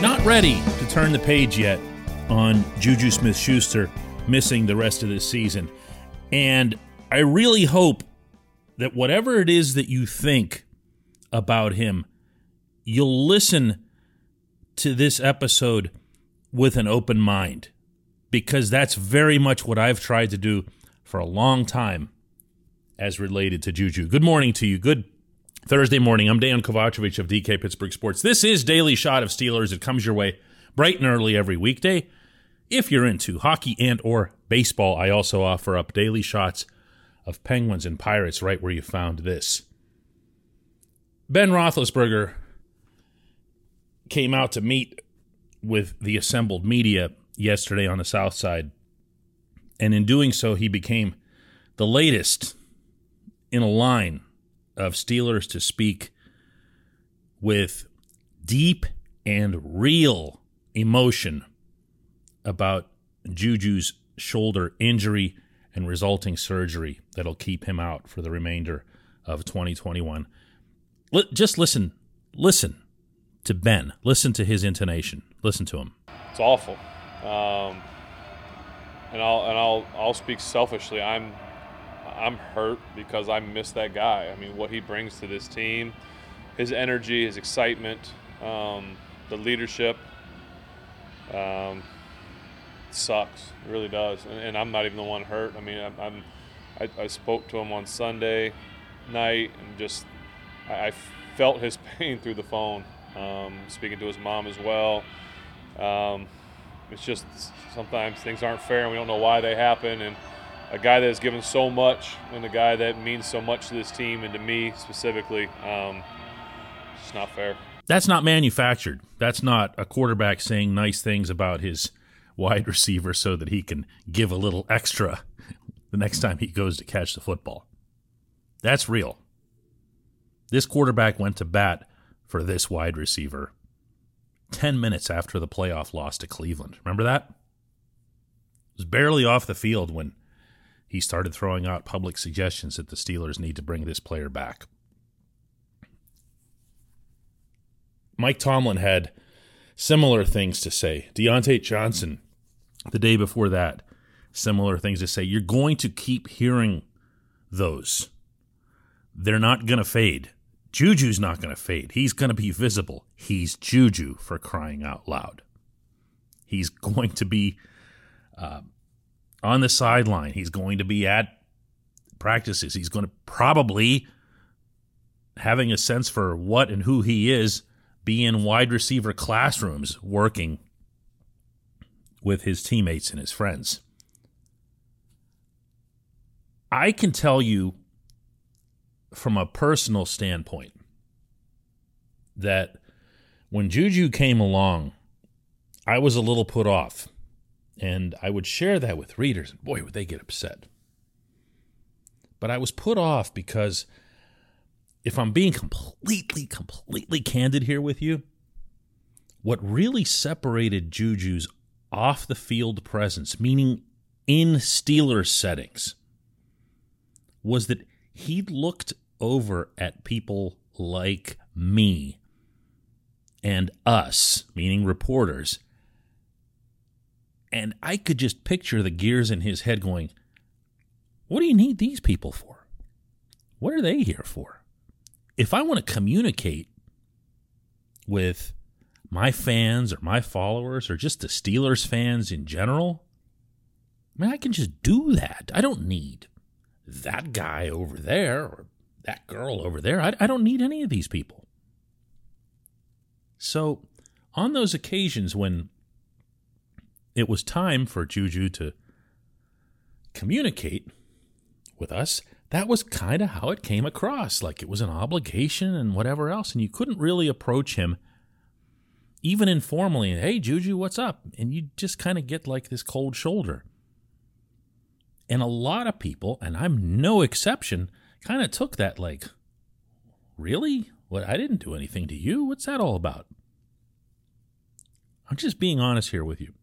Not ready to turn the page yet on Juju Smith Schuster missing the rest of this season. And I really hope that whatever it is that you think about him, you'll listen to this episode with an open mind because that's very much what I've tried to do for a long time as related to Juju. Good morning to you. Good Thursday morning. I'm Dan Kovacevic of DK Pittsburgh Sports. This is Daily Shot of Steelers. It comes your way bright and early every weekday. If you're into hockey and or baseball, I also offer up daily shots of Penguins and Pirates right where you found this. Ben Roethlisberger came out to meet with the assembled media yesterday on the South Side, and in doing so, he became the latest in a line of Steelers to speak with deep and real emotion about Juju's shoulder injury and resulting surgery that'll keep him out for the remainder of 2021. just listen, listen to Ben. Listen to his intonation. Listen to him. It's awful, um, and I'll and I'll I'll speak selfishly. I'm I'm hurt because I miss that guy. I mean, what he brings to this team, his energy, his excitement, um, the leadership. Um, sucks. It really does. And, and, I'm not even the one hurt. I mean, I'm, I'm I, I, spoke to him on Sunday night and just I, I felt his pain through the phone. Um, speaking to his mom as well. Um, it's just sometimes things aren't fair and we don't know why they happen. And a guy that has given so much and a guy that means so much to this team and to me specifically. Um, it's not fair. That's not manufactured. That's not a quarterback saying nice things about his wide receiver so that he can give a little extra the next time he goes to catch the football. That's real. This quarterback went to bat for this wide receiver 10 minutes after the playoff loss to Cleveland. Remember that? It was barely off the field when he started throwing out public suggestions that the Steelers need to bring this player back. Mike Tomlin had similar things to say. Diontae Johnson, the day before that, similar things to say. You're going to keep hearing those. They're not going to fade. Juju's not going to fade. He's going to be visible. He's Juju for crying out loud. He's going to be uh, on the sideline. He's going to be at practices. He's going to probably having a sense for what and who he is be in wide receiver classrooms working with his teammates and his friends. I can tell you from a personal standpoint that when Juju came along, I was a little put off and I would share that with readers, and boy, would they get upset. But I was put off because if I'm being completely, completely candid here with you, what really separated Juju's off the field presence, meaning in Steelers settings, was that he looked over at people like me and us, meaning reporters, and I could just picture the gears in his head going, What do you need these people for? What are they here for? If I want to communicate with my fans or my followers or just the Steelers fans in general, I mean, I can just do that. I don't need that guy over there or that girl over there. I, I don't need any of these people. So, on those occasions when it was time for Juju to communicate with us, that was kind of how it came across like it was an obligation and whatever else. And you couldn't really approach him, even informally, hey, Juju, what's up? And you just kind of get like this cold shoulder. And a lot of people, and I'm no exception, kind of took that like, really? What? I didn't do anything to you. What's that all about? I'm just being honest here with you.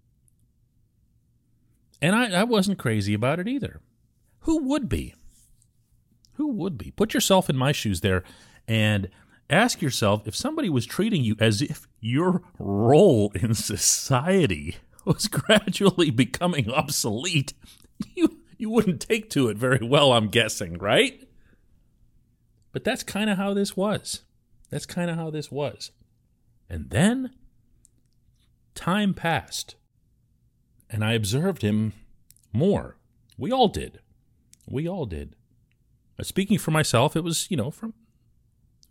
And I, I wasn't crazy about it either. Who would be? Who would be? Put yourself in my shoes there and ask yourself if somebody was treating you as if your role in society was gradually becoming obsolete, you you wouldn't take to it very well, I'm guessing, right? But that's kind of how this was. That's kind of how this was. And then time passed, and I observed him more. We all did. We all did. But speaking for myself, it was, you know, from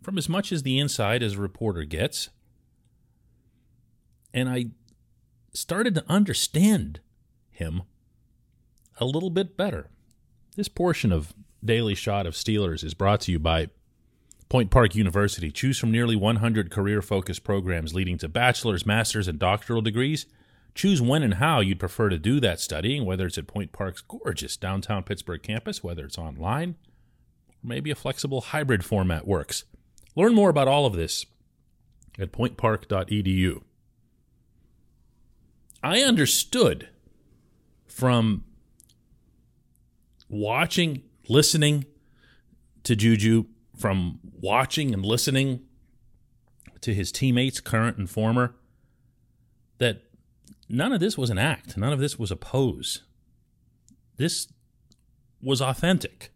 from as much as the inside as a reporter gets. And I started to understand him a little bit better. This portion of Daily Shot of Steelers is brought to you by Point Park University. Choose from nearly 100 career focused programs leading to bachelor's, master's, and doctoral degrees. Choose when and how you'd prefer to do that studying, whether it's at Point Park's gorgeous downtown Pittsburgh campus, whether it's online, or maybe a flexible hybrid format works. Learn more about all of this at pointpark.edu. I understood from watching, listening to Juju, from watching and listening to his teammates, current and former, that none of this was an act. None of this was a pose. This was authentic.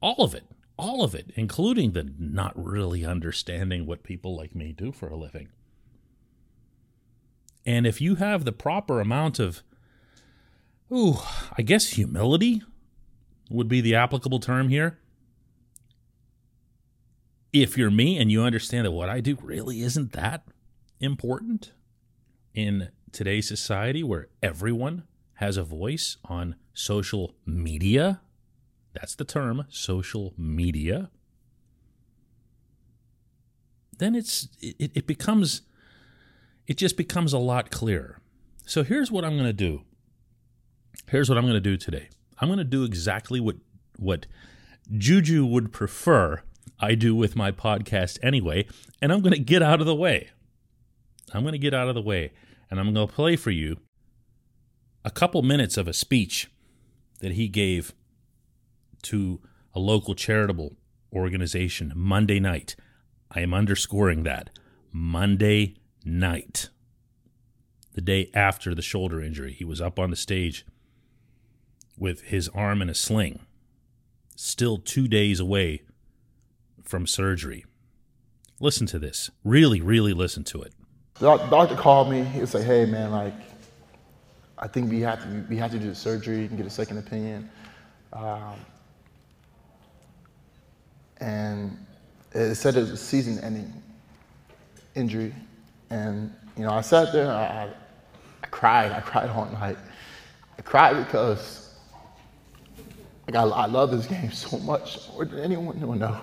All of it. All of it, including the not really understanding what people like me do for a living. And if you have the proper amount of, ooh, I guess humility would be the applicable term here. If you're me and you understand that what I do really isn't that important in today's society where everyone has a voice on social media, that's the term, social media, then it's it, it becomes it just becomes a lot clearer. So here's what I'm going to do. Here's what I'm going to do today. I'm going to do exactly what what Juju would prefer I do with my podcast anyway, and I'm going to get out of the way. I'm going to get out of the way, and I'm going to play for you a couple minutes of a speech that he gave to a local charitable organization Monday night. I am underscoring that. Monday night. The day after the shoulder injury, he was up on the stage with his arm in a sling, still two days away from surgery. Listen to this. Really, really listen to it. The doctor called me. He was like, "Hey, man, like, I think we have to we have to do the surgery and get a second opinion." Um, and it said it was a season-ending injury, and you know, I sat there. I, I cried. I cried all night. I cried because like I, I love this game so much, more than anyone know.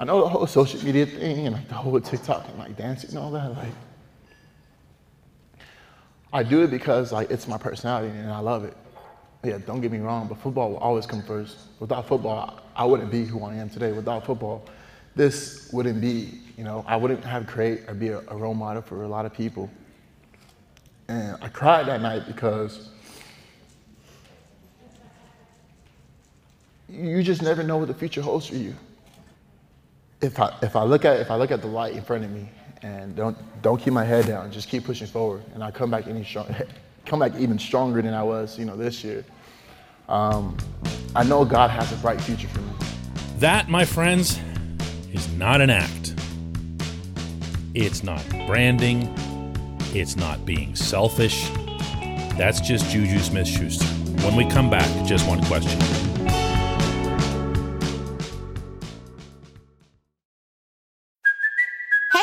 I know the whole social media thing and like the whole TikTok and like dancing and all that. Like, I do it because like it's my personality and I love it. Yeah, don't get me wrong, but football will always come first. Without football, I wouldn't be who I am today. Without football, this wouldn't be. You know, I wouldn't have create or be a, a role model for a lot of people. And I cried that night because you just never know what the future holds for you. If I, if I look at if I look at the light in front of me and don't don't keep my head down, just keep pushing forward, and I come back any strong, come back even stronger than I was, you know, this year. Um, I know God has a bright future for me. That, my friends, is not an act. It's not branding. It's not being selfish. That's just Juju Smith Schuster. When we come back, just one question.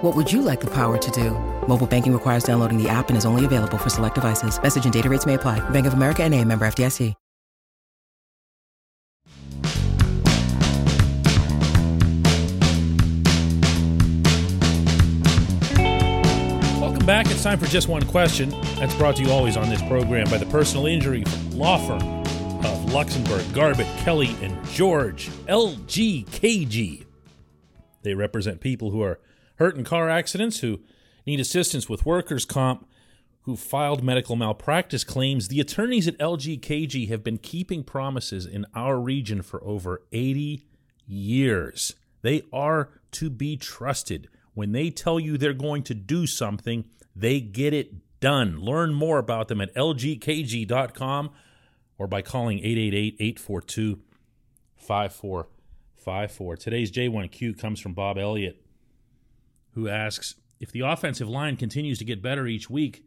What would you like the power to do? Mobile banking requires downloading the app and is only available for select devices. Message and data rates may apply. Bank of America and a member FDIC. Welcome back. It's time for just one question. That's brought to you always on this program by the personal injury law firm of Luxenberg, Garbett, Kelly, and George, LGKG. They represent people who are hurt in car accidents, who need assistance with workers' comp, who filed medical malpractice claims. The attorneys at LGKG have been keeping promises in our region for over 80 years. They are to be trusted. When they tell you they're going to do something, they get it done. Learn more about them at lgkg.com or by calling 888 842 5454. Today's J1Q comes from Bob Elliott, who asks If the offensive line continues to get better each week,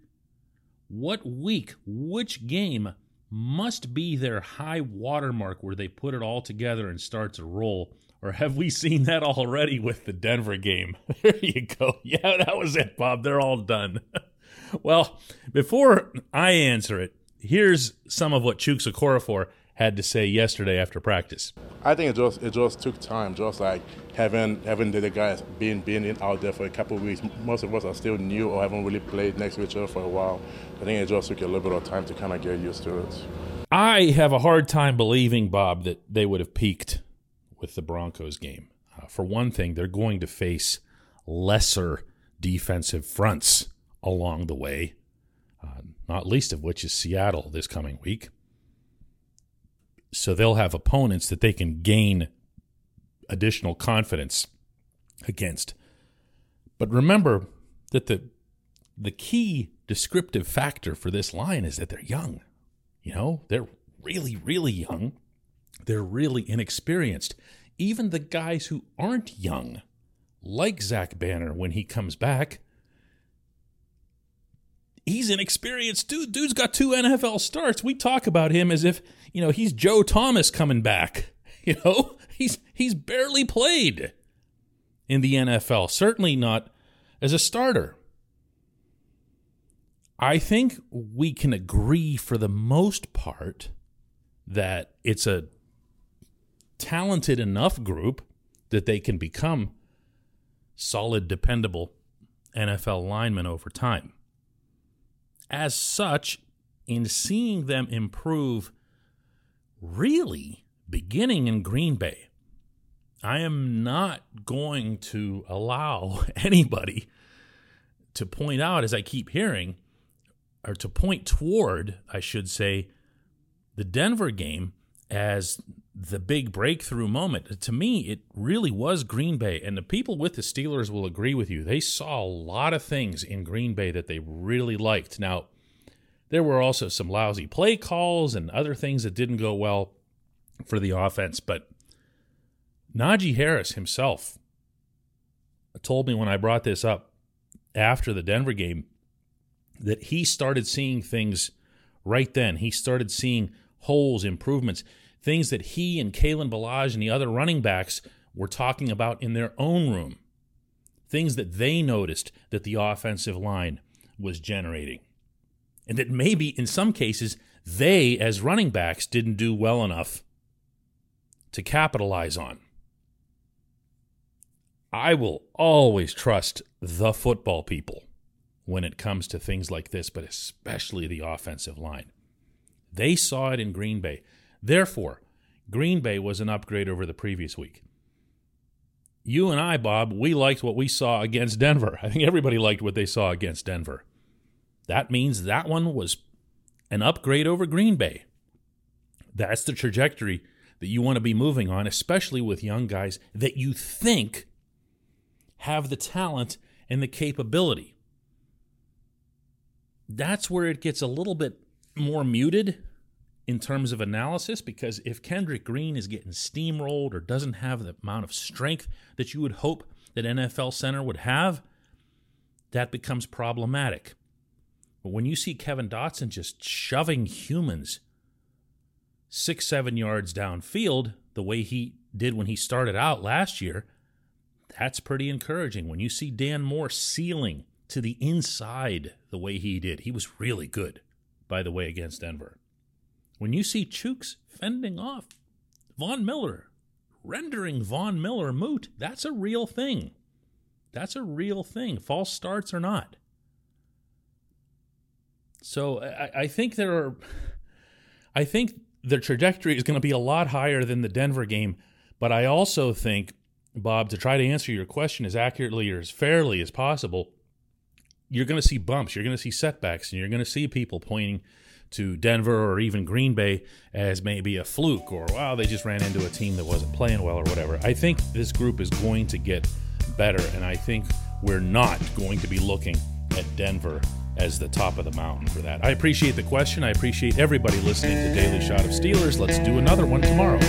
what week, which game must be their high watermark where they put it all together and start to roll? Or have we seen that already with the Denver game? There you go. Yeah, that was it, Bob. They're all done. well, before I answer it, here's some of what Chuksa Okorafor had to say yesterday after practice. I think it just it just took time, just like having having the guys being being in, out there for a couple of weeks. Most of us are still new or haven't really played next to each other for a while. I think it just took a little bit of time to kind of get used to it. I have a hard time believing, Bob, that they would have peaked with the Broncos game. Uh, for one thing, they're going to face lesser defensive fronts along the way, uh, not least of which is Seattle this coming week. So they'll have opponents that they can gain additional confidence against. But remember that the the key descriptive factor for this line is that they're young. You know, they're really, really young. They're really inexperienced. Even the guys who aren't young, like Zach Banner when he comes back, he's inexperienced dude. Dude's got two NFL starts. We talk about him as if, you know, he's Joe Thomas coming back. You know, he's he's barely played in the NFL. Certainly not as a starter. I think we can agree for the most part that it's a talented enough group that they can become solid, dependable NFL linemen over time. As such, in seeing them improve, really beginning in Green Bay, I am not going to allow anybody to point out, as I keep hearing, or to point toward, I should say, the Denver game as the big breakthrough moment. To me, it really was Green Bay. And the people with the Steelers will agree with you. They saw a lot of things in Green Bay that they really liked. Now, there were also some lousy play calls and other things that didn't go well for the offense. But Najee Harris himself told me when I brought this up after the Denver game that he started seeing things right then. He started seeing holes, improvements, things that he and Kalen Ballage and the other running backs were talking about in their own room. things that they noticed that the offensive line was generating. And that maybe in some cases, they, as running backs, didn't do well enough to capitalize on. I will always trust the football people when it comes to things like this, but especially the offensive line. They saw it in Green Bay. Therefore, Green Bay was an upgrade over the previous week. You and I, Bob, we liked what we saw against Denver. I think everybody liked what they saw against Denver. That means that one was an upgrade over Green Bay. That's the trajectory that you want to be moving on, especially with young guys that you think have the talent and the capability. That's where it gets a little bit more muted in terms of analysis because if Kendrick Green is getting steamrolled or doesn't have the amount of strength that you would hope that NFL center would have, that becomes problematic. But when you see Kevin Dotson just shoving humans six, seven yards downfield, the way he did when he started out last year, that's pretty encouraging. When you see Dan Moore sealing to the inside the way he did, he was really good, by the way, against Denver. When you see Chuks fending off Von Miller, rendering Von Miller moot, that's a real thing. That's a real thing, false starts or not. So I, I think there are, I think the trajectory is going to be a lot higher than the Denver game, but I also think, Bob, to try to answer your question as accurately or as fairly as possible, you're going to see bumps, you're going to see setbacks, and you're going to see people pointing to Denver or even Green Bay as maybe a fluke or wow, they just ran into a team that wasn't playing well or whatever. I think this group is going to get better, and I think we're not going to be looking at Denver as the top of the mountain for that. I appreciate the question. I appreciate everybody listening to Daily Shot of Steelers. Let's do another one tomorrow.